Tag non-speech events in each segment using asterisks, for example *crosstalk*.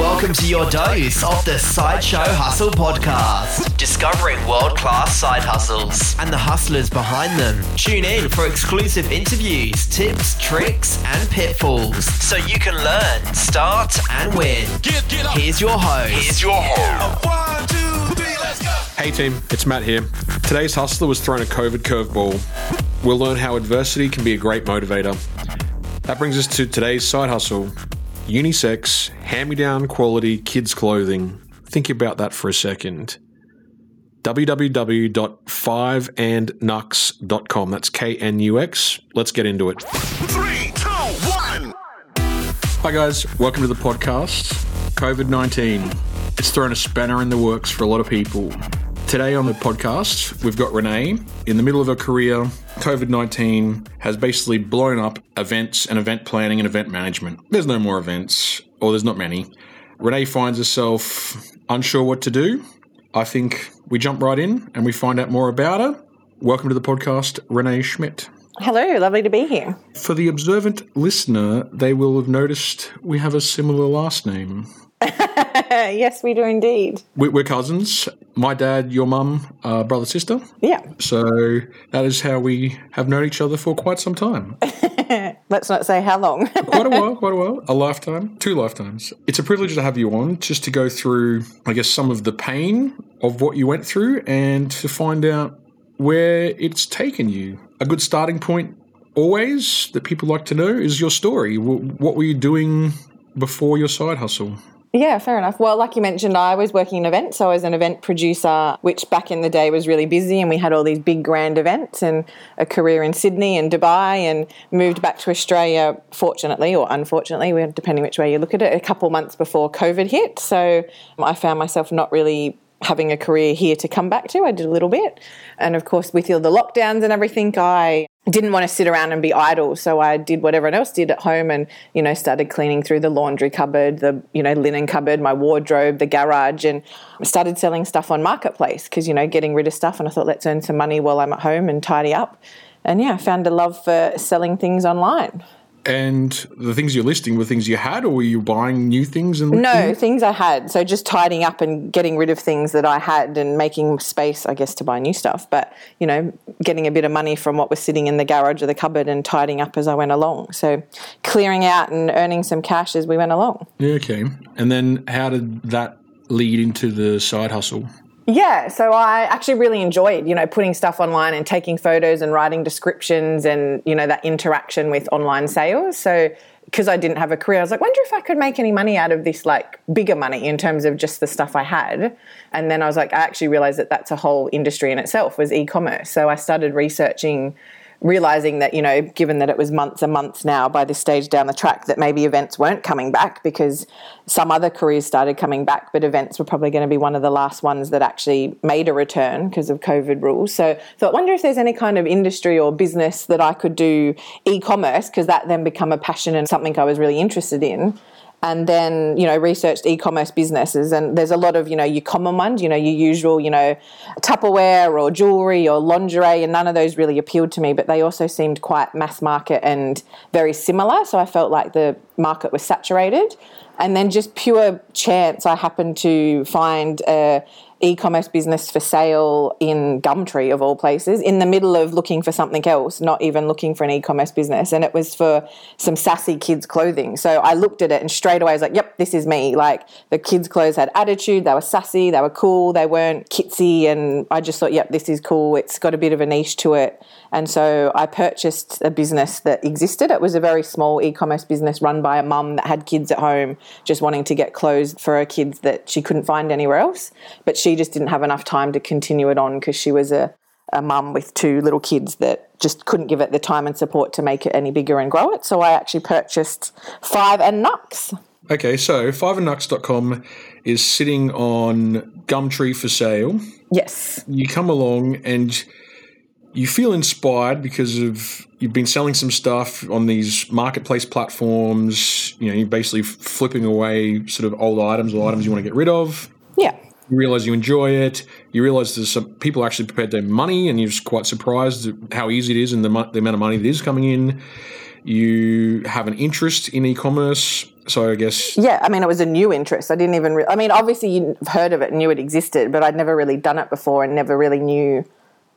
Welcome to your dose of the Sideshow Hustle podcast, discovering world class side hustles and the hustlers behind them. Tune in for exclusive interviews, tips, tricks, and pitfalls so you can learn, start, and win. Here's your host. Here's your host. Hey team, it's Matt here. Today's hustler was thrown a COVID curveball. We'll learn how adversity can be a great motivator. That brings us to today's side hustle unisex, hand me down quality kids' clothing. Think about that for a second. www.5andknux.com. That's K N U X. Let's get into it. Three, two, one. Hi, guys. Welcome to the podcast. COVID 19. It's thrown a spanner in the works for a lot of people. Today on the podcast, we've got Renee. In the middle of her career, COVID 19 has basically blown up events and event planning and event management. There's no more events, or there's not many. Renee finds herself unsure what to do. I think we jump right in and we find out more about her. Welcome to the podcast, Renee Schmidt. Hello, lovely to be here. For the observant listener, they will have noticed we have a similar last name. *laughs* yes, we do indeed. We- We're cousins. My dad, your mum, uh, brother, sister. Yeah, So that is how we have known each other for quite some time. *laughs* let's not say how long. *laughs* Quite a while, quite a while. A lifetime, two lifetimes. It's a privilege to have you on just to go through, I guess, some of the pain of what you went through and to find out where it's taken you. A good starting point, always, that people like to know is your story. What were you doing before your side hustle? Yeah, fair enough. Well, like you mentioned, I was working in events. So I was an event producer, which back in the day was really busy, and we had all these big grand events and a career in Sydney and Dubai, and moved back to Australia, fortunately or unfortunately, depending which way you look at it, a couple months before COVID hit. So I found myself not really having a career here to come back to. I did a little bit. And of course, with all the lockdowns and everything, I didn't want to sit around and be idle. So I did what everyone else did at home and, you know, started cleaning through the laundry cupboard, the, you know, linen cupboard, my wardrobe, the garage, and started selling stuff on Marketplace because, you know, getting rid of stuff. And I thought, let's earn some money while I'm at home and tidy up. And yeah, found a love for selling things online. And the things you're listing were things you had, or were you buying new things? And No, things I had. So just tidying up and getting rid of things that I had and making space, I guess, to buy new stuff. But, you know, getting a bit of money from what was sitting in the garage or the cupboard and tidying up as I went along. So clearing out and earning some cash as we went along. Yeah, okay. And then how did that lead into the side hustle? Yeah, so I actually really enjoyed, you know, putting stuff online and taking photos and writing descriptions and, you know, that interaction with online sales. So because I didn't have a career, I was like, wonder if I could make any money out of this, like bigger money in terms of just the stuff I had. And then I was like, I actually realized that that's a whole industry in itself was e-commerce. So I started researching realizing that you know given that it was months and months now by this stage down the track that maybe events weren't coming back because some other careers started coming back but events were probably going to be one of the last ones that actually made a return because of covid rules. So thought wonder if there's any kind of industry or business that i could do e-commerce because that then become a passion and something i was really interested in and then you know researched e-commerce businesses and there's a lot of you know your common ones you know your usual you know tupperware or jewelry or lingerie and none of those really appealed to me but they also seemed quite mass market and very similar so i felt like the market was saturated. And then just pure chance i happened to find a e-commerce business for sale in Gumtree of all places in the middle of looking for something else, not even looking for an e-commerce business. And it was for some sassy kids clothing. So I looked at it and straight away I was like, yep, this is me. Like the kids clothes had attitude, they were sassy, they were cool, they weren't kitsy. And I just thought, yep, this is cool. It's got a bit of a niche to it. And so I purchased a business that existed. It was a very small e commerce business run by a mum that had kids at home just wanting to get clothes for her kids that she couldn't find anywhere else. But she just didn't have enough time to continue it on because she was a, a mum with two little kids that just couldn't give it the time and support to make it any bigger and grow it. So I actually purchased Five and Knux. Okay, so fiveandknux.com is sitting on Gumtree for sale. Yes. You come along and you feel inspired because of you've been selling some stuff on these marketplace platforms. You know, you're basically flipping away sort of old items or items you want to get rid of. Yeah. You realize you enjoy it. You realize there's some people actually prepared their money, and you're just quite surprised at how easy it is and the, the amount of money that is coming in. You have an interest in e-commerce, So I guess Yeah, I mean, it was a new interest. I didn't even. Re- I mean, obviously you've heard of it, and knew it existed, but I'd never really done it before, and never really knew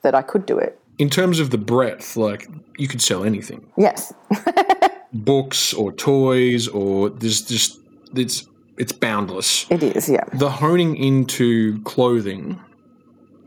that I could do it. in terms of the breadth, like you could sell anything, Yes, *laughs* books or toys, or there's just it's it's boundless. it is. Yeah. The honing into clothing,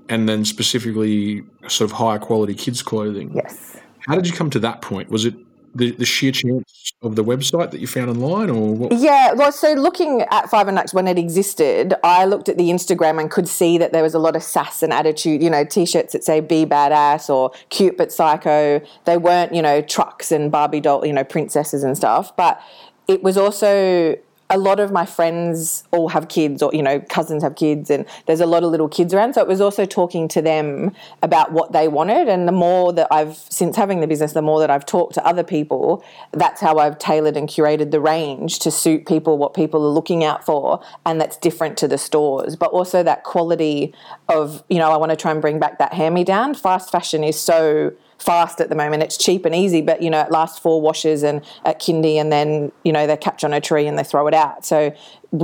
and then specifically sort of higher quality kids clothing. Yes. How did you come to that point? Was it the, the sheer chance of the website that you found online, or what? Yeah, well, so looking at Five and Knux when it existed, I looked at the Instagram and could see that there was a lot of sass and attitude, you know, t-shirts that say be badass or cute but psycho. They weren't, you know, trucks and Barbie doll, you know, princesses and stuff, but it was also a lot of my friends all have kids or you know cousins have kids and there's a lot of little kids around. So it was also talking to them about what they wanted. And the more that I've since having the business the more that I've talked to other people that's how I've tailored and curated the range to suit people what people are looking out for. And that's different to the stores but also that quality of you know I want to try and bring back that hand me down fast fashion is so fast at the moment. It's cheap and easy, but you know, it lasts four washes and at kindy and then, you know, they catch on a tree and they throw it out. So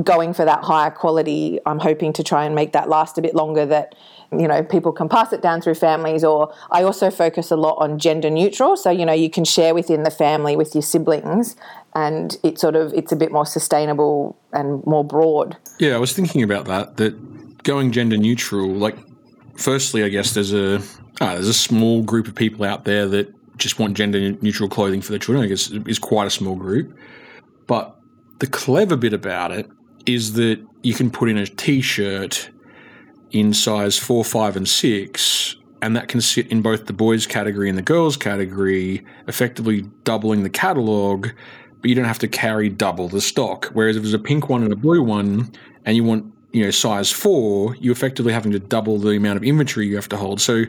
going for that higher quality, I'm hoping to try and make that last a bit longer that, you know, people can pass it down through families or I also focus a lot on gender neutral. So, you know, you can share within the family with your siblings and it sort of it's a bit more sustainable and more broad. Yeah, I was thinking about that. That going gender neutral, like, firstly, I guess there's a ah, there's a small group of people out there that just want gender neutral clothing for their children. I guess is quite a small group. But the clever bit about it is that you can put in a t-shirt in size four, five, and six, and that can sit in both the boys category and the girls category, effectively doubling the catalog. But you don't have to carry double the stock. Whereas if there's a pink one and a blue one, and you want you know size four, you're effectively having to double the amount of inventory you have to hold. So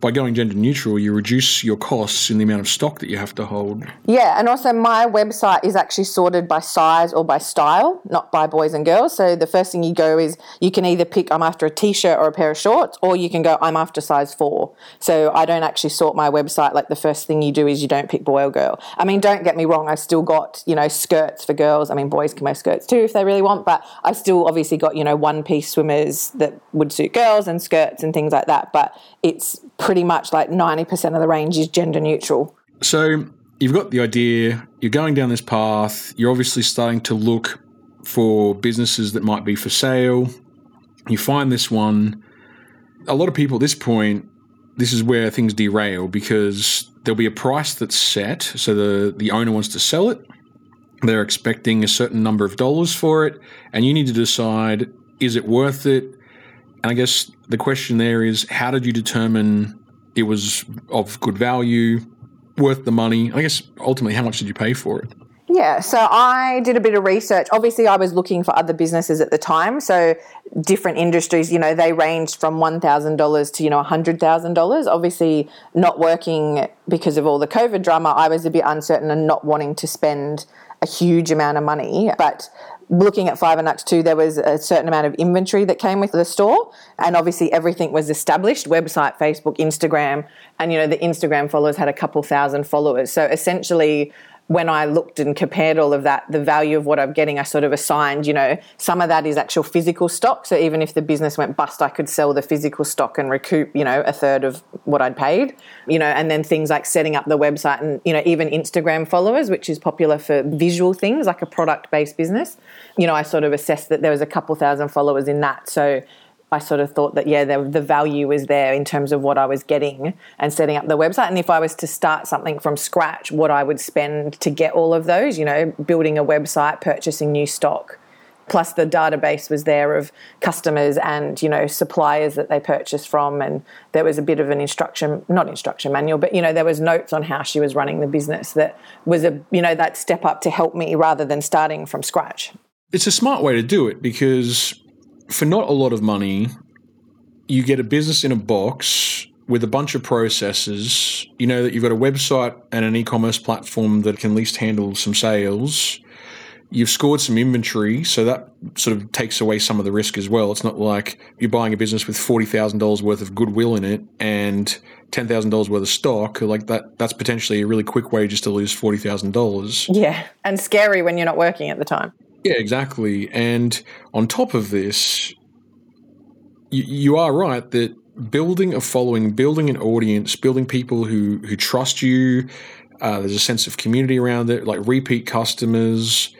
by going gender neutral, you reduce your costs in the amount of stock that you have to hold. Yeah, and also my website is actually sorted by size or by style, not by boys and girls. So the first thing you go is you can either pick I'm after a t-shirt or a pair of shorts, or you can go I'm after size four. So I don't actually sort my website like the first thing you do is you don't pick boy or girl. I mean, don't get me wrong, I've still got you know skirts for girls. I mean, boys can wear skirts too if they really want, but I've still obviously got you know one piece swimmers that would suit girls and skirts and things like that. But it's pretty much like 90% of the range is gender neutral. So you've got the idea, you're going down this path, you're obviously starting to look for businesses that might be for sale. You find this one. A lot of people at this point, this is where things derail because there'll be a price that's set. So the, the owner wants to sell it. They're expecting a certain number of dollars for it, and you need to decide is it worth it? And I guess the question there is how did you determine it was of good value, worth the money? I guess ultimately, how much did you pay for it? Yeah, so I did a bit of research. Obviously, I was looking for other businesses at the time. So, different industries, you know, they ranged from $1,000 to, you know, $100,000. Obviously, not working because of all the COVID drama, I was a bit uncertain and not wanting to spend a huge amount of money. But looking at Five and Knux 2, there was a certain amount of inventory that came with the store. And obviously, everything was established website, Facebook, Instagram. And, you know, the Instagram followers had a couple thousand followers. So, essentially, when I looked and compared all of that, the value of what I'm getting, I sort of assigned, you know, some of that is actual physical stock. So even if the business went bust, I could sell the physical stock and recoup, you know, a third of what I'd paid, you know, and then things like setting up the website and, you know, even Instagram followers, which is popular for visual things like a product based business. You know, I sort of assessed that there was a couple thousand followers in that. So I sort of thought that yeah, the, the value was there in terms of what I was getting and setting up the website. And if I was to start something from scratch, what I would spend to get all of those, you know, building a website, purchasing new stock, plus the database was there of customers and you know suppliers that they purchased from, and there was a bit of an instruction, not instruction manual, but you know there was notes on how she was running the business that was a you know that step up to help me rather than starting from scratch. It's a smart way to do it because for not a lot of money, you get a business in a box with a bunch of processes. You know that you've got a website and an e commerce platform that can at least handle some sales. you've scored some inventory, so that sort of takes away some of the risk as well. It's not like you're buying a business with forty thousand dollars worth of goodwill in it and ten thousand dollars worth of stock. Like that, that's potentially a really quick way just to lose forty thousand dollars. Yeah, and scary when you're not working at the time. Yeah, exactly. And on top of this, you, you are right that building a following, building an audience, building people who who trust you. Uh, there's a sense of community around it, like repeat customers.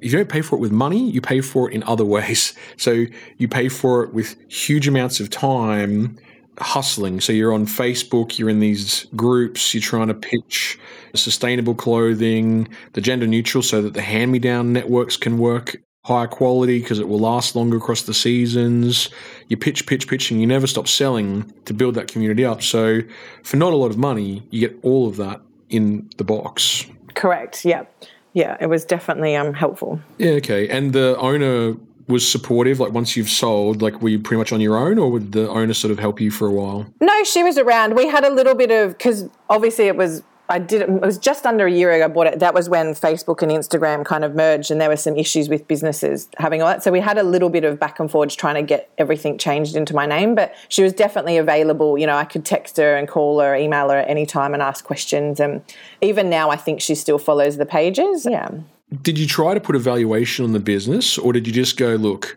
If you don't pay for it with money, you pay for it in other ways. *laughs* So you pay for it with huge amounts of time hustling. So you're on Facebook, you're in these groups, you're trying to pitch sustainable clothing, the gender neutral, so that the hand me down networks can work higher quality because it will last longer across the seasons. You pitch, pitch, pitch, and you never stop selling to build that community up. So for not a lot of money, you get all of that in the box. Correct. Yeah. Yeah, it was definitely um, helpful. Yeah, okay. And the owner was supportive? Like once you've sold, like were you pretty much on your own, or would the owner sort of help you for a while? No, she was around. We had a little bit of because obviously it was. I did. It was just under a year ago. I bought it. That was when Facebook and Instagram kind of merged, and there were some issues with businesses having all that. So we had a little bit of back and forth trying to get everything changed into my name. But she was definitely available. You know, I could text her and call her, email her at any time, and ask questions. And even now, I think she still follows the pages. Yeah. Did you try to put a valuation on the business, or did you just go, look,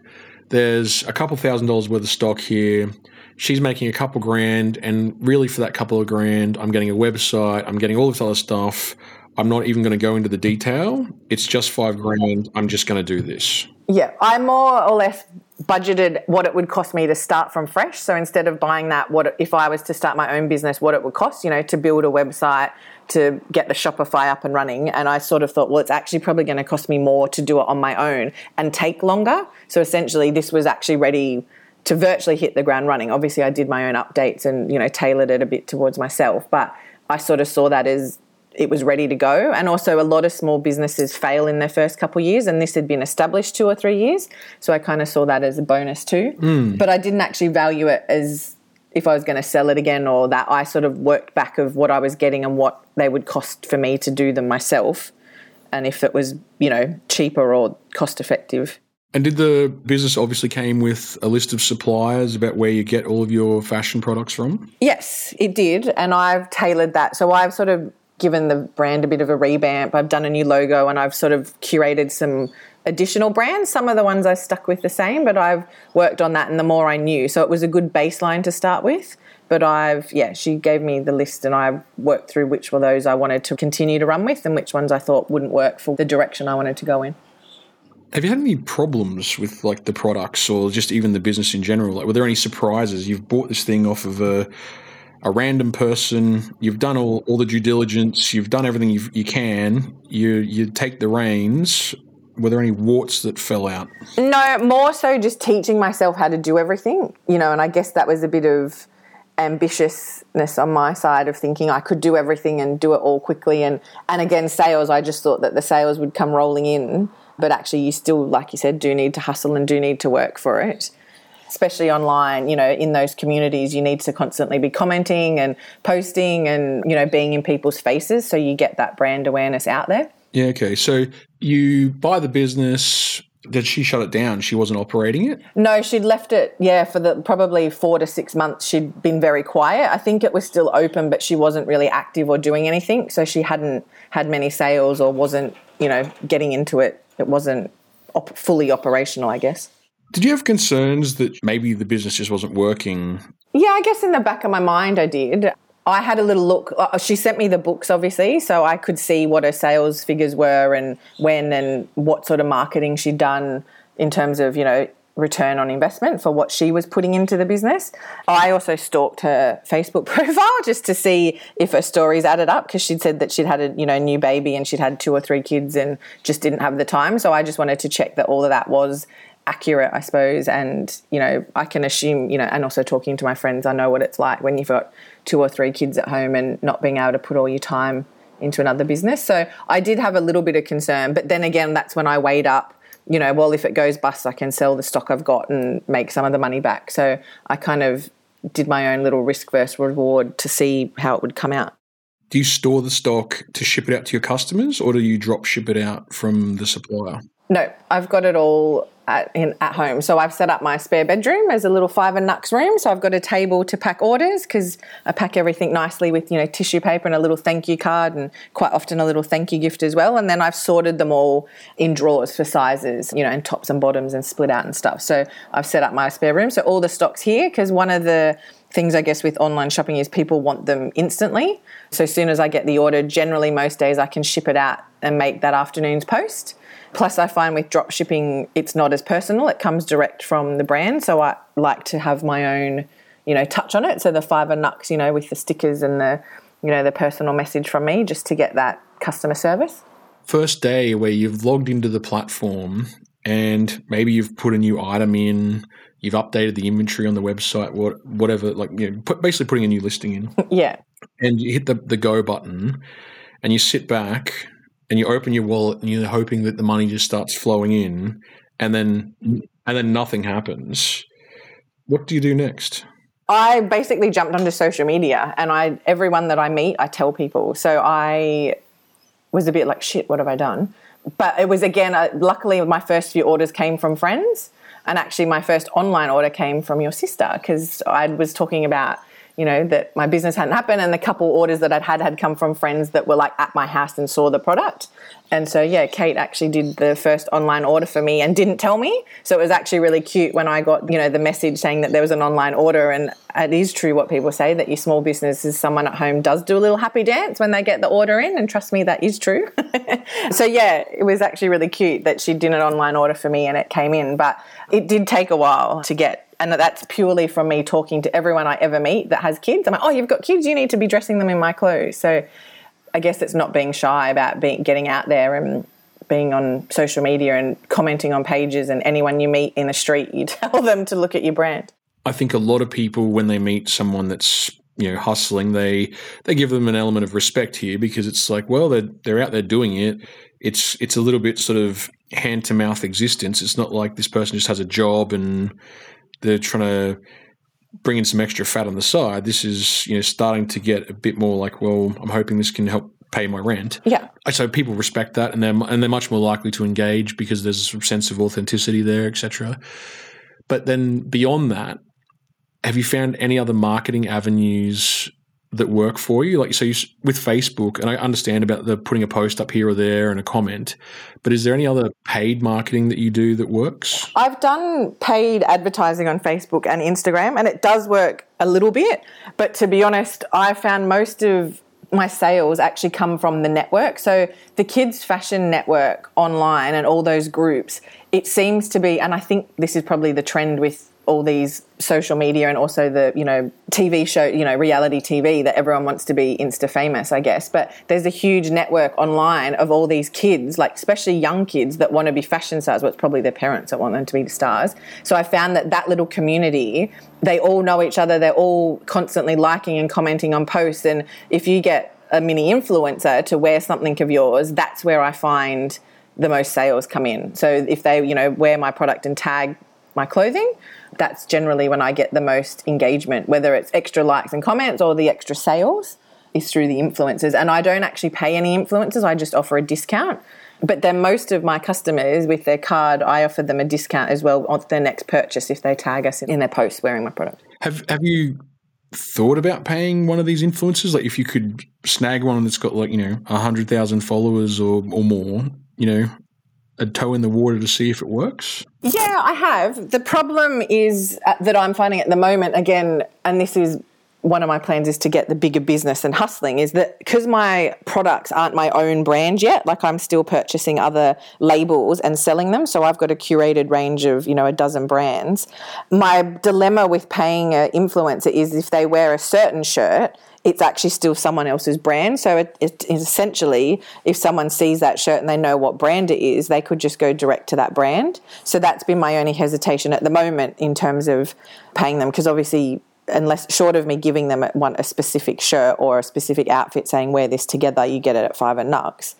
there's a couple thousand dollars worth of stock here. She's making a couple grand, and really for that couple of grand, I'm getting a website, I'm getting all this other stuff. I'm not even going to go into the detail. It's just five grand. I'm just going to do this. Yeah, I more or less budgeted what it would cost me to start from fresh. So instead of buying that, what if I was to start my own business, what it would cost, you know, to build a website, to get the Shopify up and running. And I sort of thought, well, it's actually probably going to cost me more to do it on my own and take longer. So essentially, this was actually ready to virtually hit the ground running. Obviously, I did my own updates and you know tailored it a bit towards myself, but I sort of saw that as it was ready to go. And also, a lot of small businesses fail in their first couple of years, and this had been established two or three years. So I kind of saw that as a bonus too. Mm. But I didn't actually value it as if I was going to sell it again or that. I sort of worked back of what I was getting and what they would cost for me to do them myself, and if it was you know cheaper or cost effective. And did the business obviously came with a list of suppliers about where you get all of your fashion products from? Yes, it did, and I've tailored that. So I've sort of given the brand a bit of a revamp. I've done a new logo and I've sort of curated some additional brands. Some of the ones I stuck with the same, but I've worked on that and the more I knew. So it was a good baseline to start with. But I've, yeah, she gave me the list and I worked through which were those I wanted to continue to run with and which ones I thought wouldn't work for the direction I wanted to go in. Have you had any problems with like the products or just even the business in general? Like, were there any surprises? You've bought this thing off of a a random person. You've done all, all the due diligence. You've done everything you you can. You you take the reins. Were there any warts that fell out? No, more so just teaching myself how to do everything. You know, and I guess that was a bit of ambitiousness on my side of thinking I could do everything and do it all quickly. And and again, sales. I just thought that the sales would come rolling in, but actually, you still, like you said, do need to hustle and do need to work for it especially online, you know, in those communities, you need to constantly be commenting and posting and, you know, being in people's faces so you get that brand awareness out there. Yeah, okay. So you buy the business. Did she shut it down? She wasn't operating it? No, she'd left it, yeah, for the probably four to six months. She'd been very quiet. I think it was still open, but she wasn't really active or doing anything. So she hadn't had many sales or wasn't, you know, getting into it. It wasn't op- fully operational, I guess. Did you have concerns that maybe the business just wasn't working? Yeah, I guess in the back of my mind, I did. I had a little look. Uh, she sent me the books, obviously, so I could see what her sales figures were and when and what sort of marketing she'd done in terms of, you know, return on investment for what she was putting into the business. I also stalked her Facebook *laughs* profile just to see if her stories added up because she'd said that she'd had a you know new baby and she'd had two or three kids and just didn't have the time. So I just wanted to check that all of that was accurate, I suppose. And, you know, I can assume, you know, and also talking to my friends, I know what it's like when you've got two or three kids at home and not being able to put all your time into another business. So I did have a little bit of concern. But then again, that's when I weighed up, you know, well, if it goes bust, I can sell the stock I've got and make some of the money back. So I kind of did my own little risk versus reward to see how it would come out. do you store the stock to ship it out to your customers or do you drop ship it out from the supplier? No, I've got it all at, in, at home. So I've set up my spare bedroom as a little five and Knux room. So I've got a table to pack orders because I pack everything nicely with you know tissue paper and a little thank you card and quite often a little thank you gift as well. And then I've sorted them all in drawers for sizes, you know, and tops and bottoms and split out and stuff. So I've set up my spare room. So all the stocks here because one of the things I guess with online shopping is people want them instantly. So as soon as I get the order, generally most days I can ship it out and make that afternoon's post. Plus, I find with drop shipping, it's not as personal. It comes direct from the brand. So I like to have my own, you know, touch on it. So the five and Knux, you know, with the stickers and the, you know, the personal message from me just to get that customer service. First day where you've logged into the platform and maybe you've put a new item in, you've updated the inventory on the website, what, whatever, like, you know, put, basically putting a new listing in. *laughs* yeah. And you hit the, the go button and you sit back and you open your wallet and you're hoping that the money just starts flowing in and then and then nothing happens what do you do next? I basically jumped onto social media and i everyone that i meet i tell people. So i was a bit like shit what have i done? But it was again uh, luckily my first few orders came from friends and actually my first online order came from your sister because i was talking about you know, that my business hadn't happened and the couple orders that I'd had had come from friends that were like at my house and saw the product. And so, yeah, Kate actually did the first online order for me and didn't tell me. So it was actually really cute when I got, you know, the message saying that there was an online order. And it is true what people say that your small business is someone at home does do a little happy dance when they get the order in. And trust me, that is true. *laughs* so, yeah, it was actually really cute that she did an online order for me and it came in. But it did take a while to get and that's purely from me talking to everyone I ever meet that has kids. I'm like, oh, you've got kids, you need to be dressing them in my clothes. So I guess it's not being shy about being getting out there and being on social media and commenting on pages and anyone you meet in the street, you *laughs* tell them to look at your brand. I think a lot of people when they meet someone that's you know hustling, they they give them an element of respect here because it's like, well, they're they're out there doing it. It's it's a little bit sort of hand to mouth existence. It's not like this person just has a job and they're trying to bring in some extra fat on the side. This is you know starting to get a bit more like, well, I'm hoping this can help pay my rent. Yeah. So people respect that, and they're and they're much more likely to engage because there's a sense of authenticity there, etc. But then beyond that, have you found any other marketing avenues that work for you? Like, so you, with Facebook, and I understand about the putting a post up here or there and a comment, but is there any other paid marketing that you do that works? I've done paid advertising on Facebook and Instagram, and it does work a little bit. But to be honest, I found most of my sales actually come from the network. So the kids fashion network online and all those groups, it seems to be, and I think this is probably the trend with all these social media and also the you know TV show you know reality TV that everyone wants to be insta famous I guess. But there's a huge network online of all these kids like especially young kids that want to be fashion stars well it's probably their parents that want them to be the stars. So I found that that little community they all know each other they're all constantly liking and commenting on posts. And if you get a mini influencer to wear something of yours that's where I find the most sales come in. So if they you know wear my product and tag my clothing, that's generally when I get the most engagement, whether it's extra likes and comments or the extra sales is through the influencers. And I don't actually pay any influencers, I just offer a discount. But then most of my customers with their card, I offer them a discount as well on their next purchase if they tag us in their post wearing my product. Have have you thought about paying one of these influencers? Like if you could snag one that's got like, you know, a hundred thousand followers or, or more, you know, a toe in the water to see if it works? Yeah, I have. The problem is uh, that I'm finding at the moment, again, and this is one of my plans is to get the bigger business and hustling is that because my products aren't my own brand yet like i'm still purchasing other labels and selling them so i've got a curated range of you know a dozen brands my dilemma with paying an influencer is if they wear a certain shirt it's actually still someone else's brand. So it, essentially, if someone sees that shirt and they know what brand it is, they could just go direct to that brand. So that's been my only hesitation at the moment in terms of paying them, because obviously unless short of me giving them one a specific shirt or a specific outfit saying wear this together you get it at five and Knux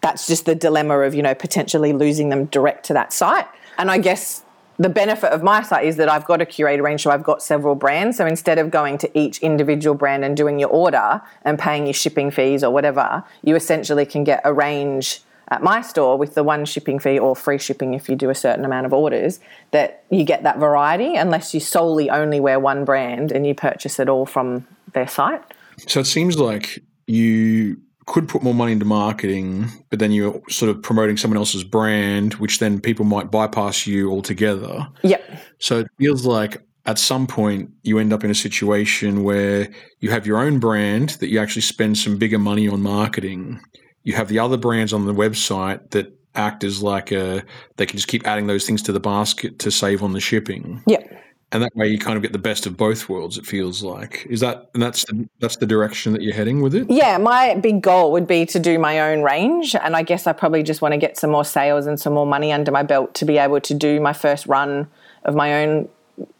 that's just the dilemma of you know potentially losing them direct to that site and i guess the benefit of my site is that I've got a curated range, so I've got several brands. So instead of going to each individual brand and doing your order and paying your shipping fees or whatever, you essentially can get a range at my store with the one shipping fee or free shipping if you do a certain amount of orders that you get that variety unless you solely only wear one brand and you purchase it all from their site. So it seems like you could put more money into marketing, but then you're sort of promoting someone else's brand, which then people might bypass you altogether. Yep. So it feels like at some point you end up in a situation where you have your own brand that you actually spend some bigger money on marketing. You have the other brands on the website that act as like a they can just keep adding those things to the basket to save on the shipping. Yep and that way you kind of get the best of both worlds it feels like. Is that and that's the, that's the direction that you're heading with it? Yeah my big goal would be to do my own range and i guess i probably just want to get some more sales and some more money under my belt to be able to do my first run of my own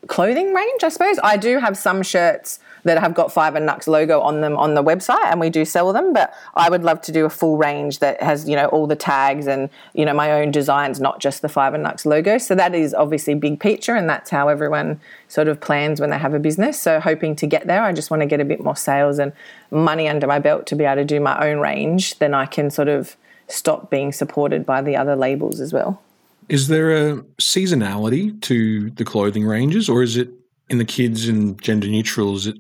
clothing range i suppose. I do have some shirts that have got Five and Knux logo on them on the website, and we do sell them. But I would love to do a full range that has you know all the tags and you know my own designs, not just the Five and Knux logo. So that is obviously big picture, and that's how everyone sort of plans when they have a business. So hoping to get there, I just want to get a bit more sales and money under my belt to be able to do my own range. Then I can sort of stop being supported by the other labels as well. Is there a seasonality to the clothing ranges, or is it in the kids and gender neutral? Is it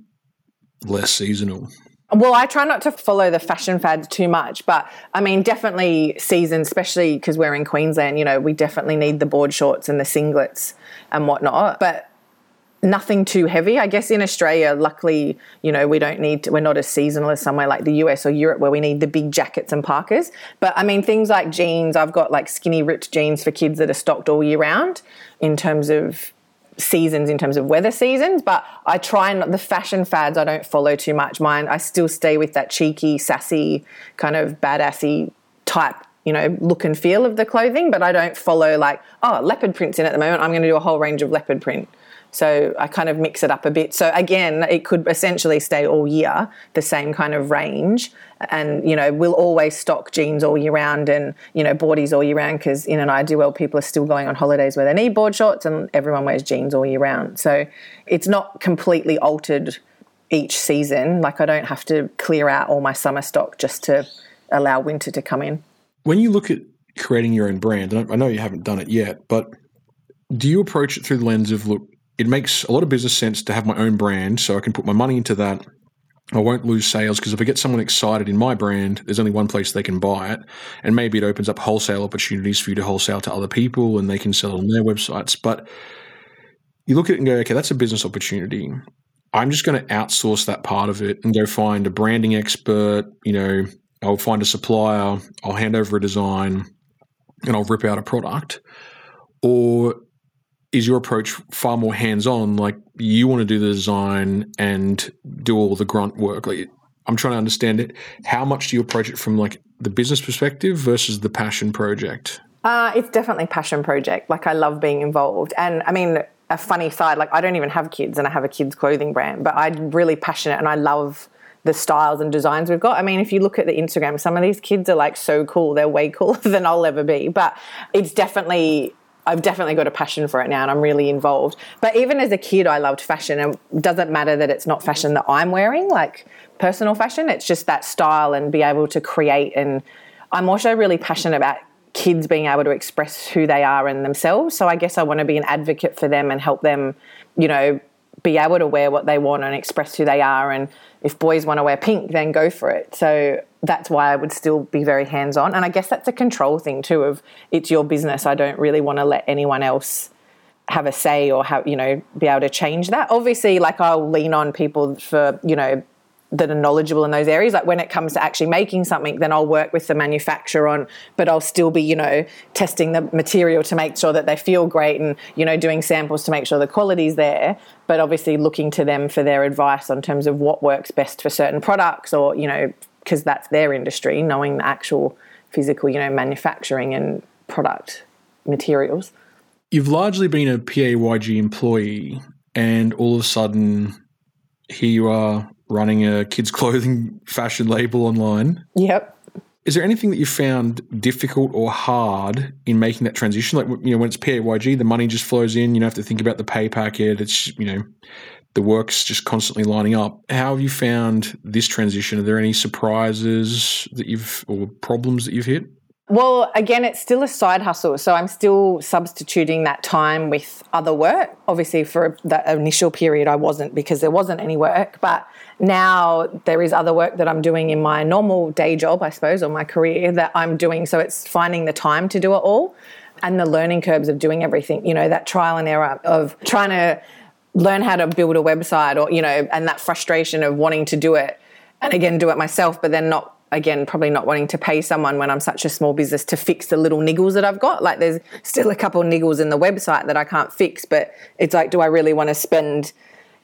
less seasonal? Well, I try not to follow the fashion fads too much, but I mean, definitely season, especially because we're in Queensland, you know, we definitely need the board shorts and the singlets and whatnot. But nothing too heavy. I guess in Australia, luckily, you know, we don't need, to, we're not as seasonal as somewhere like the US or Europe where we need the big jackets and parkas. But I mean, things like jeans, I've got like skinny ripped jeans for kids that are stocked all year round in terms of seasons in terms of weather seasons, but I try not the fashion fads I don't follow too much. Mine I still stay with that cheeky, sassy, kind of badassy type, you know, look and feel of the clothing, but I don't follow like, oh, leopard print's in at the moment. I'm going to do a whole range of leopard print. So I kind of mix it up a bit. So again, it could essentially stay all year, the same kind of range. And, you know, we'll always stock jeans all year round and, you know, boardies all year round because in an ideal world, people are still going on holidays where they need board shorts and everyone wears jeans all year round. So it's not completely altered each season. Like I don't have to clear out all my summer stock just to allow winter to come in. When you look at creating your own brand, and I know you haven't done it yet, but do you approach it through the lens of look, it makes a lot of business sense to have my own brand so I can put my money into that. I won't lose sales because if I get someone excited in my brand, there's only one place they can buy it. And maybe it opens up wholesale opportunities for you to wholesale to other people and they can sell on their websites. But you look at it and go, okay, that's a business opportunity. I'm just going to outsource that part of it and go find a branding expert. You know, I'll find a supplier, I'll hand over a design, and I'll rip out a product. Or is your approach far more hands on? Like you want to do the design and do all the grunt work. Like I'm trying to understand it. How much do you approach it from like the business perspective versus the passion project? Uh, it's definitely passion project. Like I love being involved, and I mean a funny side. Like I don't even have kids, and I have a kids clothing brand, but I'm really passionate and I love the styles and designs we've got. I mean, if you look at the Instagram, some of these kids are like so cool. They're way cooler *laughs* than I'll ever be. But it's definitely I've definitely got a passion for it now and I'm really involved. But even as a kid, I loved fashion. And it doesn't matter that it's not fashion that I'm wearing, like personal fashion, it's just that style and be able to create. And I'm also really passionate about kids being able to express who they are and themselves. So I guess I want to be an advocate for them and help them, you know, be able to wear what they want and express who they are. And if boys want to wear pink, then go for it. So that's why I would still be very hands on. And I guess that's a control thing too of it's your business. I don't really want to let anyone else have a say or have, you know, be able to change that. Obviously, like I'll lean on people for, you know, that are knowledgeable in those areas. Like when it comes to actually making something, then I'll work with the manufacturer on, but I'll still be, you know, testing the material to make sure that they feel great and, you know, doing samples to make sure the quality's there. But obviously looking to them for their advice on terms of what works best for certain products or, you know, because that's their industry, knowing the actual physical, you know, manufacturing and product materials. You've largely been a PAYG employee, and all of a sudden, here you are running a kids' *laughs* clothing fashion label online. Yep. Is there anything that you found difficult or hard in making that transition? Like, you know, when it's PAYG, the money just flows in. You don't have to think about the pay packet. It's, you know, the work's just constantly lining up. How have you found this transition? Are there any surprises that you've, or problems that you've hit? Well, again, it's still a side hustle. So I'm still substituting that time with other work. Obviously, for that initial period, I wasn't because there wasn't any work. But now there is other work that I'm doing in my normal day job, I suppose, or my career that I'm doing. So it's finding the time to do it all and the learning curves of doing everything, you know, that trial and error of trying to learn how to build a website or, you know, and that frustration of wanting to do it and again do it myself, but then not again, probably not wanting to pay someone when I'm such a small business to fix the little niggles that I've got. Like there's still a couple niggles in the website that I can't fix, but it's like, do I really want to spend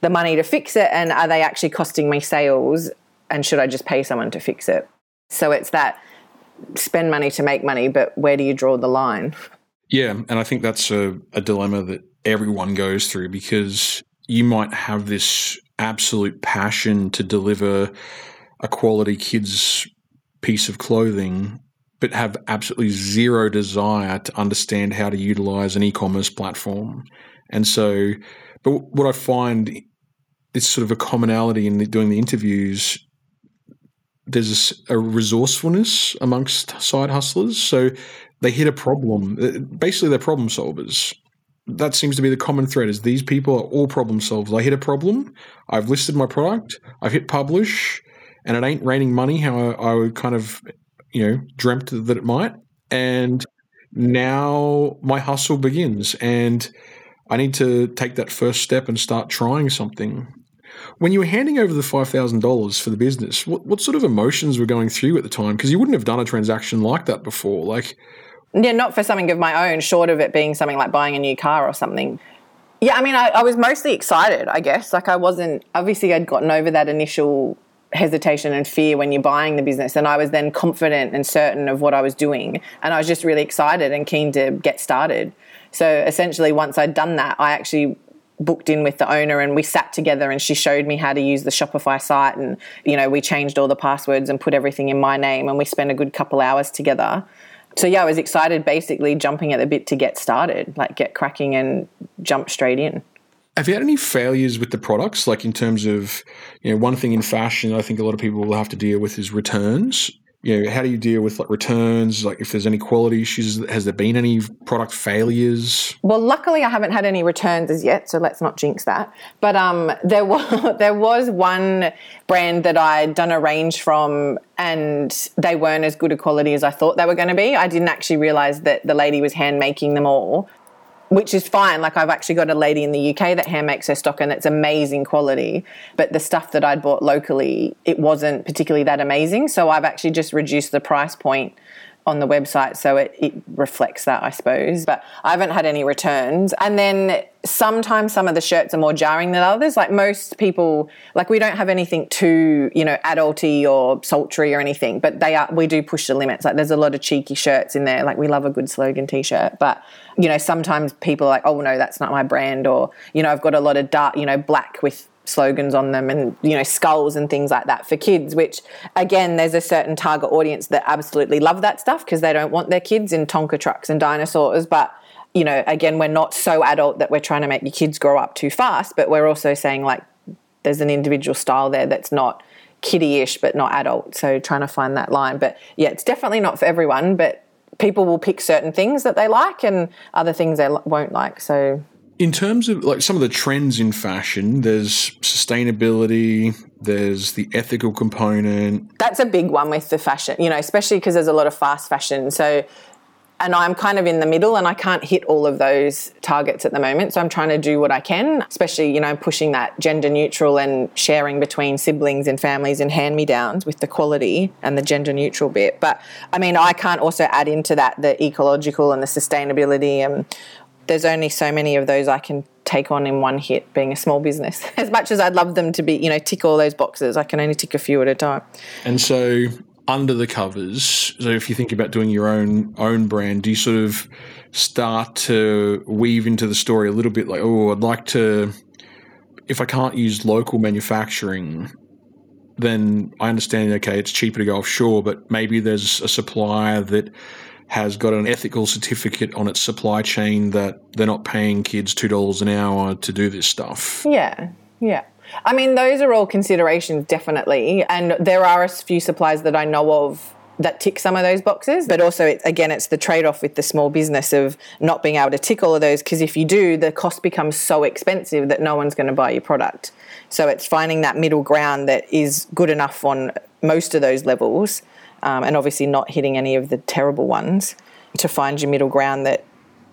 the money to fix it? And are they actually costing me sales? And should I just pay someone to fix it? So it's that spend money to make money, but where do you draw the line? Yeah. And I think that's a, a dilemma that everyone goes through because you might have this absolute passion to deliver a quality kids piece of clothing, but have absolutely zero desire to understand how to utilize an e commerce platform. And so, but what I find is sort of a commonality in the, doing the interviews. There's a resourcefulness amongst side hustlers. So they hit a problem. Uh, basically, they're problem solvers. That seems to be the common thread is these people are all problem solvers. I hit a problem. I've listed my product. I've hit publish and it ain't raining money how I, I kind of, you know, dreamt that it might. And now my hustle begins, and I need to take that first step and start trying something. When you were handing over the five thousand dollars for the business, what, what sort of emotions were going through at the time? Because you wouldn't have done a transaction like that before. Like, yeah, not for something of my own, short of it being something like buying a new car or something. Yeah, I mean, I, I was mostly excited, I guess. Like, I wasn't, obviously, I'd gotten over that initial hesitation and fear when you're buying the business. And I was then confident and certain of what I was doing. And I was just really excited and keen to get started. So essentially, once I'd done that, I actually booked in with the owner and we sat together and she showed me how to use the Shopify site and you know we changed all the passwords and put everything in my name and we spent a good couple hours together. So yeah, I was excited basically jumping at the bit to get started, like get cracking and jump straight in. Have you had any failures with the products? Like in terms of, you know, one thing in fashion, I think a lot of people will have to deal with is returns. You know, how do you deal with like returns? Like if there's any quality issues, has there been any product failures? Well, luckily I haven't had any returns as yet, so let's not jinx that. But um, there was *laughs* there was one brand that I'd done a range from, and they weren't as good a quality as I thought they were going to be. I didn't actually realize that the lady was hand making them all which is fine. Like I've actually got a lady in the UK that hand makes her stock and it's amazing quality. But the stuff that I'd bought locally, it wasn't particularly that amazing. So I've actually just reduced the price point on the website so it, it reflects that, I suppose. But I haven't had any returns. And then sometimes some of the shirts are more jarring than others. Like most people, like we don't have anything too, you know, adulty or sultry or anything, but they are, we do push the limits. Like there's a lot of cheeky shirts in there. Like we love a good slogan t-shirt, but you know, sometimes people are like, oh no, that's not my brand. Or, you know, I've got a lot of dark, you know, black with slogans on them and you know skulls and things like that for kids which again there's a certain target audience that absolutely love that stuff because they don't want their kids in tonka trucks and dinosaurs. But you know again we're not so adult that we're trying to make your kids grow up too fast but we're also saying like there's an individual style there that's not kiddie-ish but not adult. So trying to find that line. But yeah it's definitely not for everyone but people will pick certain things that they like and other things they won't like. So in terms of like some of the trends in fashion, there's sustainability, there's the ethical component. That's a big one with the fashion, you know, especially because there's a lot of fast fashion. So, and I'm kind of in the middle and I can't hit all of those targets at the moment. So I'm trying to do what I can, especially, you know, pushing that gender neutral and sharing between siblings and families and hand me downs with the quality and the gender neutral bit. But I mean, I can't also add into that the ecological and the sustainability and there's only so many of those I can take on in one hit being a small business. *laughs* As much as I'd love them to be, you know, tick all those boxes, I can only tick a few at a time. And so under the covers, so if you think about doing your own own brand, do you sort of start to weave into the story a little bit like, oh, I'd like to if I can't use local manufacturing, then I understand, okay, it's cheaper to go offshore, but maybe there's a supplier that has got an ethical certificate on its supply chain that they're not paying kids $2 an hour to do this stuff. Yeah, yeah. I mean, those are all considerations, definitely. And there are a few suppliers that I know of that tick some of those boxes. But also, it, again, it's the trade off with the small business of not being able to tick all of those because if you do, the cost becomes so expensive that no one's going to buy your product. So it's finding that middle ground that is good enough on most of those levels um, and obviously not hitting any of the terrible ones to find your middle ground that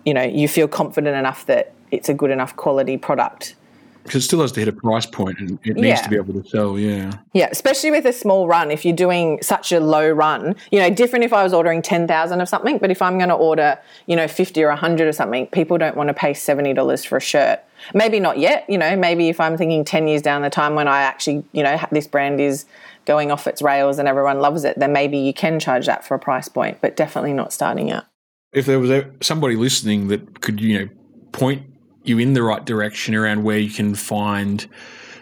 you know you feel confident enough that it's a good enough quality product because it still has to hit a price point and it needs Yeah. to be able to sell, yeah. yeah especially with a small run if you're doing such a low run you know different if i was ordering 10000 of something but if i'm going to order you know 50 or 100 or something people don't want to pay $70 for a shirt maybe not yet you know maybe if i'm thinking 10 years down the time when i actually you know this brand is going off its rails and everyone loves it then maybe you can charge that for a price point but definitely not starting out If there was somebody listening that could, you know, point you in the right direction around where you can find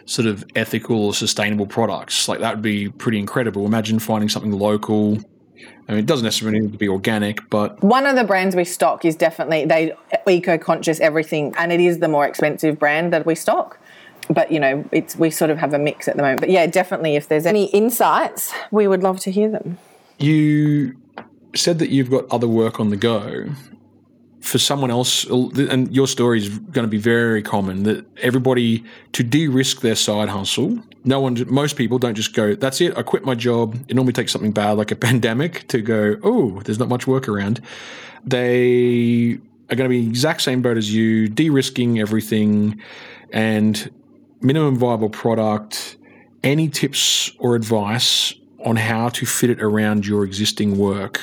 sort of ethical or sustainable products, like that would be pretty incredible. Imagine finding something local. I mean, it doesn't necessarily need to be organic, but One of the brands we stock is definitely they eco conscious everything, and it is the more expensive brand that we stock. But you know, it's we sort of have a mix at the moment. But yeah, definitely, if there's any insights, we would love to hear them. You said that you've got other work on the go. For someone else, uh, and your story is going to be very common that everybody to de-risk their side hustle. No one, most people don't just go, "That's it, I quit my job." It normally takes something bad like a *laughs* pandemic to go, "Oh, there's not much work around." They are going to be exact same boat as you, de-risking everything, and minimum viable product. Any tips or advice on how to fit it around your existing work?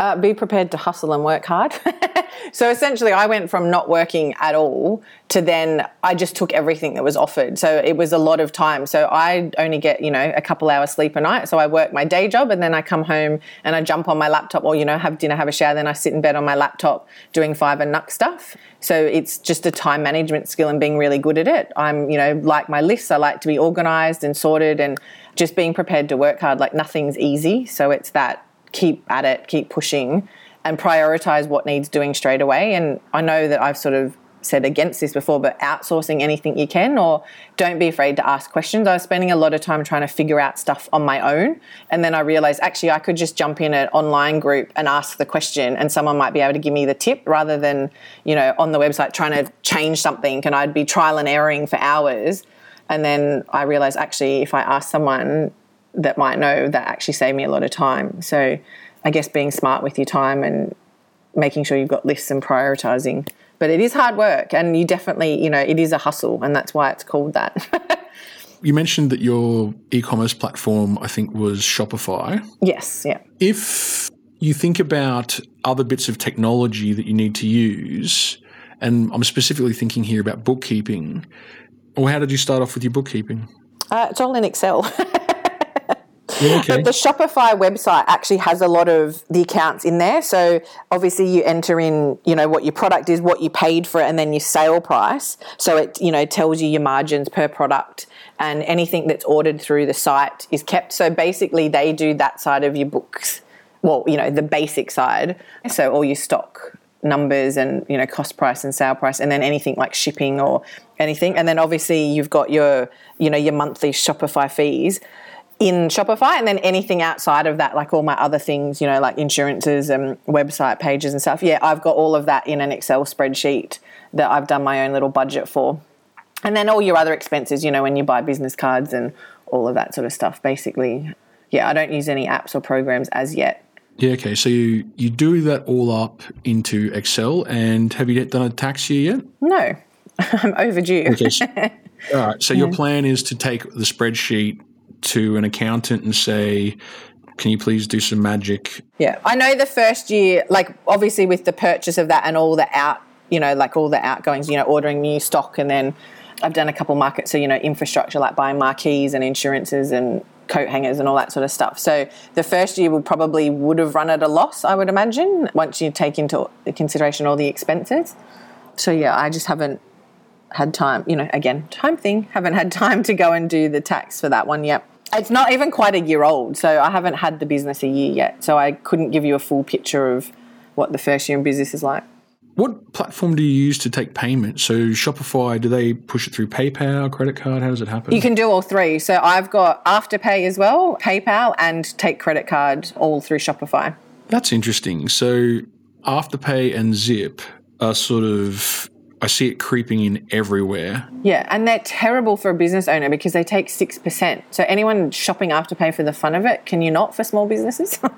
Uh, be prepared to hustle and work hard. *laughs* so essentially, I went from not working at all to then I just took everything that was offered. So it was a lot of time. So I only get, you know, a couple hours sleep a night. So I work my day job and then I come home and I jump on my laptop or, you know, have dinner, have a shower. Then I sit in bed on my laptop doing five and Knux stuff. So it's just a time management skill and being really good at it. I'm, you know, like my lists, I like to be organized and sorted and just being prepared to work hard. Like nothing's easy. So it's that keep at it, keep pushing, and prioritize what needs doing straight away. And I know that I've sort of said against this before, but outsourcing anything you can, or don't be afraid to ask questions. I was spending a lot of time trying to figure out stuff on my own. And then I realized actually I could just jump in an online group and ask the question, and someone might be able to give me the tip rather than, you know, on the website trying to change something. And I'd be trial and erroring for hours. And then I realized actually, if I ask someone, that might know that actually saved me a lot of time. So I guess being smart with your time and making sure you've got lists and prioritizing. But it is hard work and you definitely, you know, it is a hustle and that's why it's called that. *laughs* You mentioned that your e commerce platform, I think, was Shopify. yes, yeah. If you think about other bits of technology that you need to use, and I'm specifically thinking here about bookkeeping, or how did you start off with your bookkeeping? Uh, it's all in Excel. *laughs* Okay. But the Shopify website actually has a lot of the accounts in there. So obviously you enter in, you know, what your product is, what you paid for it, and then your sale price. So it, you know, tells you your margins per product and anything that's ordered through the site is kept. So basically they do that side of your books. Well, you know, the basic side. So all your stock numbers and you know cost price and sale price and then anything like shipping or anything and then obviously you've got your you know your monthly shopify fees in Shopify, and then anything outside of that, like all my other things, you know, like insurances and website pages and stuff. Yeah, I've got all of that in an Excel spreadsheet that I've done my own little budget for. And then all your other expenses, you know, when you buy business cards and all of that sort of stuff, basically. Yeah, I don't use any apps or programs as yet. Yeah, okay. So you, you do that all up into Excel, and have you yet done a tax year yet? No, *laughs* I'm overdue. Okay. *laughs* all right. So your plan is to take the spreadsheet to an accountant and say, "Can you please do some magic?" Yeah, I know the first year, like obviously with the purchase of that and all the out, you know, like all the outgoings, you know, ordering new stock, and then I've done a couple markets, so you know, infrastructure like buying marquees and insurances and coat hangers and all that sort of stuff. So the first year will probably would have run at a loss, I would imagine, once you take into consideration all the expenses. So yeah, I just haven't had time, you know, again, time thing, haven't had time to go and do the tax for that one yet. It's not even quite a year old, so I haven't had the business a year yet. So I couldn't give you a full picture of what the first year in business is like. What platform do you use to take payment? So Shopify, do they push it through PayPal, credit card? How does it happen? You can do all three. So I've got Afterpay as well, PayPal, and take credit card all through Shopify. That's interesting. So Afterpay and Zip are sort of I see it creeping in everywhere. Yeah, and they're terrible for a business owner because they take 6%. So anyone shopping Afterpay for the fun of it, can you not for small businesses? *laughs*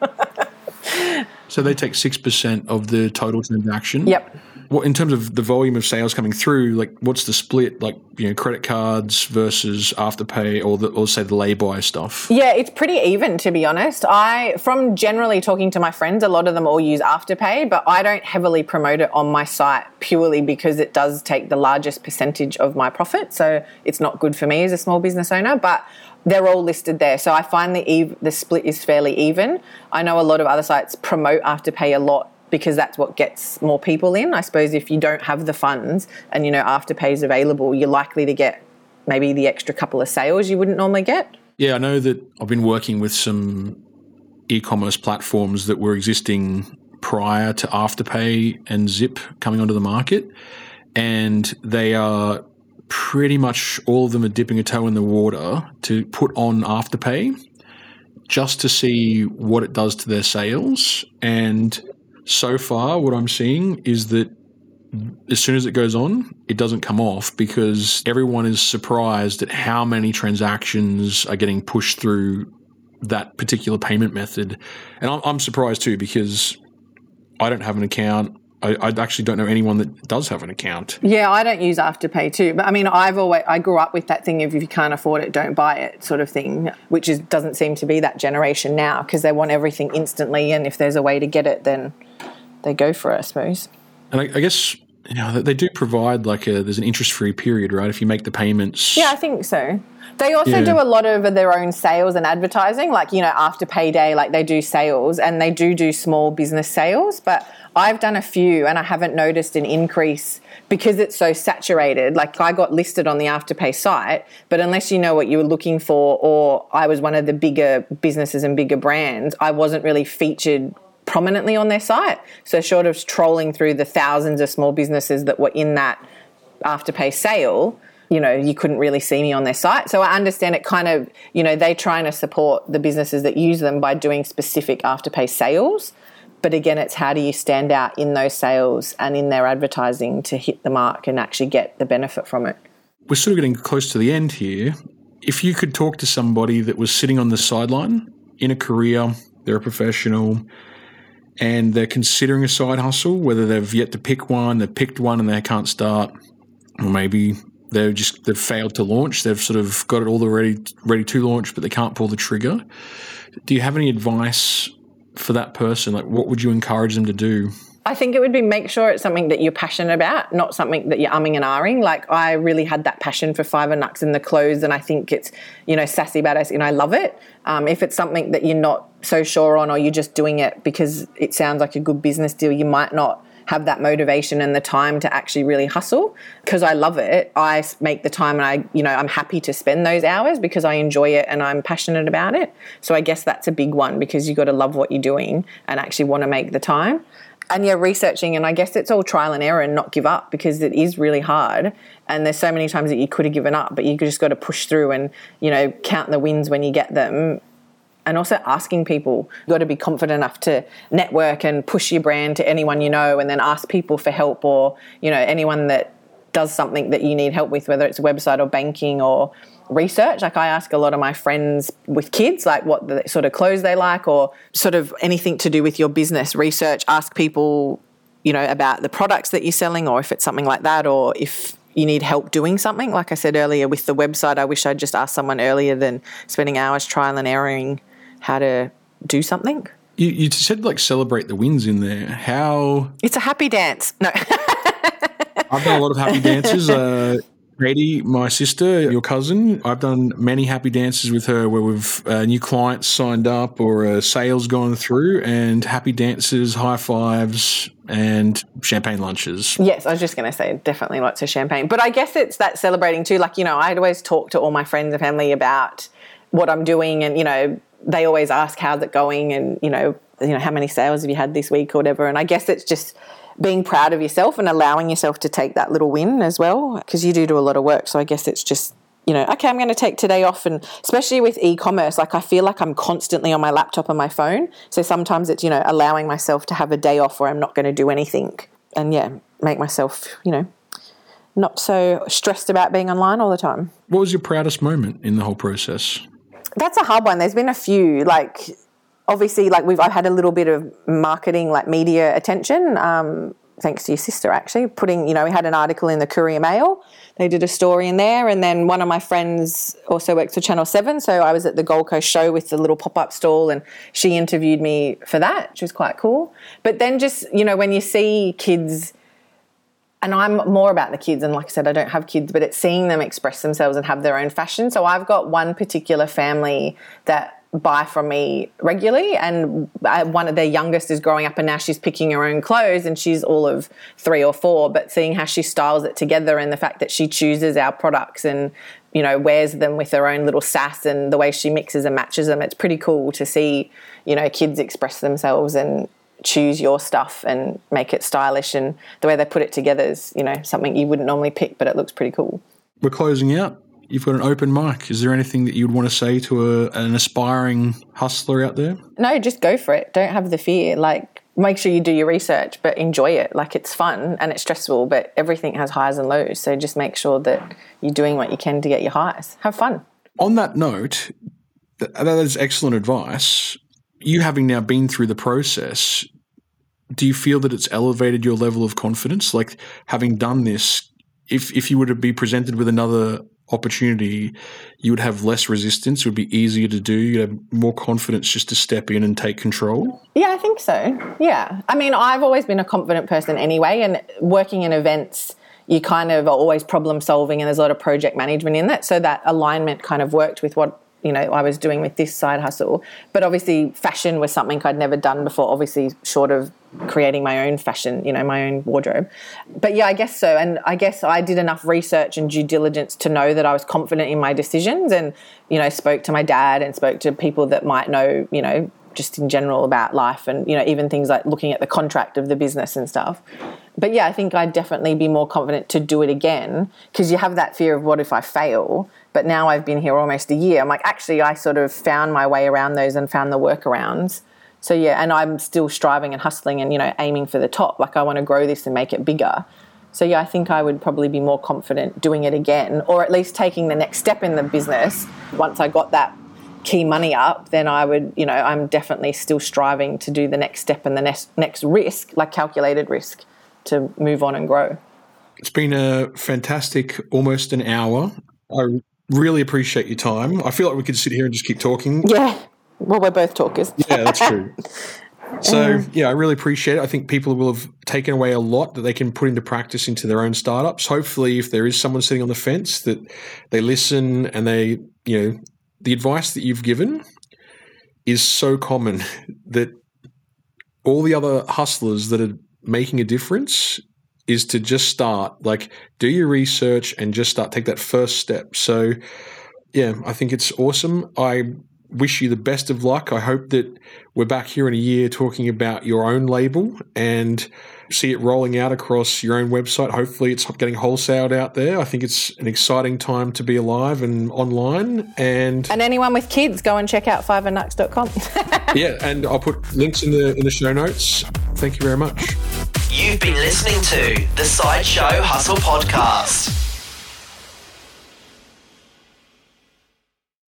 So they take six percent of the total transaction. Yep. What in terms of the volume of sales coming through? Like, what's the split? Like, you know, credit cards versus afterpay, or the, or say the lay-by stuff. Yeah, it's pretty even to be honest. I, from generally talking to my friends, a lot of them all use Afterpay, but I don't heavily promote it on my site purely because it does take the largest percentage of my profit. So it's not good for me as a small business owner. But they're all listed there. So I find the ev- the split is fairly even. I know a lot of other sites promote Afterpay a lot because that's what gets more people in. I suppose if you don't have the funds and you know Afterpay is available, you're likely to get maybe the extra couple of sales you wouldn't normally get. Yeah, I know that I've been working with some e-commerce platforms that were existing prior to Afterpay and Zip coming onto the market, and they are pretty much all of them are dipping a toe in the water to put on Afterpay just to see what it does to their sales. And so far, what I'm seeing is that as soon as it goes on, it doesn't come off because everyone is surprised at how many transactions are getting pushed through that particular payment method. And I'm, surprised too because I don't have an account. I, I actually don't know anyone that does have an account. Yeah, I don't use Afterpay too, but I mean, I've always I grew up with that thing of if you can't afford it, don't buy it, sort of thing, which is doesn't seem to be that generation now because they want everything instantly, and if there's a way to get it, then they go for it, I suppose. And I, I guess you know they- they do provide like a there's an interest free period, right? If you make the payments. Yeah, I think so. They also Yeah. do a lot of their own sales and advertising, like, you know, after payday, like they do sales and they do do small business sales. But I've done a few and I haven't noticed an increase because it's so saturated. Like, I got listed on the Afterpay site, but unless you know what you were looking for, or I was one of the bigger businesses and bigger brands, I wasn't really featured prominently on their site. So, short of trolling through the thousands of small businesses that were in that afterpay sale, you know, you couldn't really see me on their site. So I understand it kind of, you know, they trying to support the businesses that use them by doing specific afterpay sales. But again, it's how do you stand out in those sales and in their advertising to hit the mark and actually get the benefit from it. We're sort of getting close to the end here. If you could talk to somebody that was sitting on the sideline in a career, they're a professional, and they're considering a side hustle, whether they've yet to pick one, they've picked one and they can't start, or maybe they've just they've failed to launch. They've sort of got it all ready ready to launch, but they can't pull the trigger. Do you have any advice for that person? Like, what would you encourage them to do? I think it would be make sure it's something that you're passionate about, not something that you're umming and ahhing. Like I really had that passion for Five and Knux and the clothes, and I think it's you know sassy badass, and I love it. Um, if it's something that you're not so sure on, or you're just doing it because it sounds like a good business deal, you might not have that motivation and the time to actually really hustle. Because I love it. I make the time, and I you know I'm happy to spend those hours because I enjoy it and I'm passionate about it. So I guess that's a big one because you got to love what you're doing and actually want to make the time and yeah, researching, and I guess it's all trial and error and not give up because it is really hard. And there's so many times that you could have given up, but you just got to push through and you know count the wins when you get them. And also asking people, you've got to be confident enough to network and push your brand to anyone you know, and then ask people for help or you know anyone that does something that you need help with, whether it's a website or banking or research. Like I ask a lot of my friends with kids, like what the sort of clothes they like or sort of anything to do with your business. Research, ask people, you know, about the products that you're selling or if it's something like that or if you need help doing something. Like I said earlier with the website, I wish I'd just asked someone earlier than spending hours trial and erroring how to do something. You, you said like celebrate the wins in there. How It's a happy dance. No. *laughs* I've done a lot of happy dances. Uh, Katie, my sister, your cousin, I've done many happy dances with her where we've uh, new clients signed up or uh, sales gone through, and happy dances, high fives, and champagne lunches. Yes, I was just going to say definitely lots of champagne. But I guess it's that celebrating too. Like, you know, I'd always talk to all my friends and family about what I'm doing, and you know, they always ask how's it going, and you know, you know, how many sales have you had this week or whatever. And I guess it's just being proud of yourself and allowing yourself to take that little win as well, because you do do a lot of work. So I guess it's just you know, okay, I'm going to take today off. And especially with e commerce, like I feel like I'm constantly on my laptop and my phone. So sometimes it's, you know, allowing myself to have a day off where I'm not going to do anything. And yeah, make myself, you know, not so stressed about being online all the time. What was your proudest moment in the whole process? That's a hard one. There's been a few. Like, obviously, like we've I've had a little bit of marketing, like media attention. Um, thanks to your sister, actually, putting, you know, we had an article in the Courier Mail. They did a story in there. And then one of my friends also works for Channel 7. So I was at the Gold Coast show with the little pop up stall and she interviewed me for that, which was quite cool. But then just, you know, when you see kids, and I'm more about the kids, and like I said, I don't have kids, but it's seeing them express themselves and have their own fashion. So I've got one particular family that buy from me regularly and one of their youngest is growing up and now she's picking her own clothes and she's all of three or four but seeing how she styles it together and the fact that she chooses our products and you know wears them with her own little sass and the way she mixes and matches them it's pretty cool to see you know kids express themselves and choose your stuff and make it stylish and the way they put it together is you know something you wouldn't normally pick but it looks pretty cool. We're closing out you've got an open mic. Is there anything that you'd want to say to a, an aspiring hustler out there? No, just go for it. Don't have the fear. Like, make sure you do your research, but enjoy it. Like, it's fun and it's stressful, but everything has highs and lows. So just make sure that you're doing what you can to get your highs. Have fun. On that note, that is excellent advice. You having now been through the process, do you feel that it's elevated your level of confidence? Like having done this, if if you were to be presented with another opportunity, you would have less resistance. It would be easier to do. You'd have more confidence just to step in and take control. Yeah, I think so. Yeah. I mean, I've always been a confident person anyway, and working in events, you kind of are always problem solving, and there's a lot of project management in that. So that alignment kind of worked with what you know I was doing with this side hustle. But obviously, fashion was something I'd never done before. Obviously, short of creating my own fashion, you know, my own wardrobe. But yeah, I guess so. And I guess I did enough research and due diligence to know that I was confident in my decisions, and you know, spoke to my dad and spoke to people that might know, you know, just in general about life and you know even things like looking at the contract of the business and stuff but yeah i think i'd definitely be more confident to do it again because you have that fear of what if i fail but now I've been here almost a year. I'm like, actually, I sort of found my way around those and found the workarounds. So yeah, and I'm still striving and hustling and you know aiming for the top. Like I want to grow this and make it bigger. So yeah, I think I would probably be more confident doing it again, or at least taking the next step in the business. Once I got that key money up, then I would, you know, I'm definitely still striving to do the next step and the next next risk, like calculated risk, to move on and grow. It's been a fantastic almost an hour. I really appreciate your time. I feel like we could sit here and just keep talking. Yeah. Well, we're both talkers. yeah, that's true. *laughs* So, um, yeah, I really appreciate it. I think people will have taken away a lot that they can put into practice into their own startups. Hopefully, if there is someone sitting on the fence, that they listen and they, you know, the advice that you've given is so common *laughs* that all the other hustlers that are making a difference is to just start, like do your research and just start, take that first step. So, yeah, I think it's awesome. I wish you the best of luck. I hope that we're back here in a year talking about your own label and see it rolling out across your own website. Hopefully, it's getting wholesaled out there. I think it's an exciting time to be alive and online. And and anyone with kids, go and check out fiveandknux.com. *laughs* yeah, and I'll put links in the in the show notes. Thank you very much. You've been listening to the Sideshow Hustle Podcast.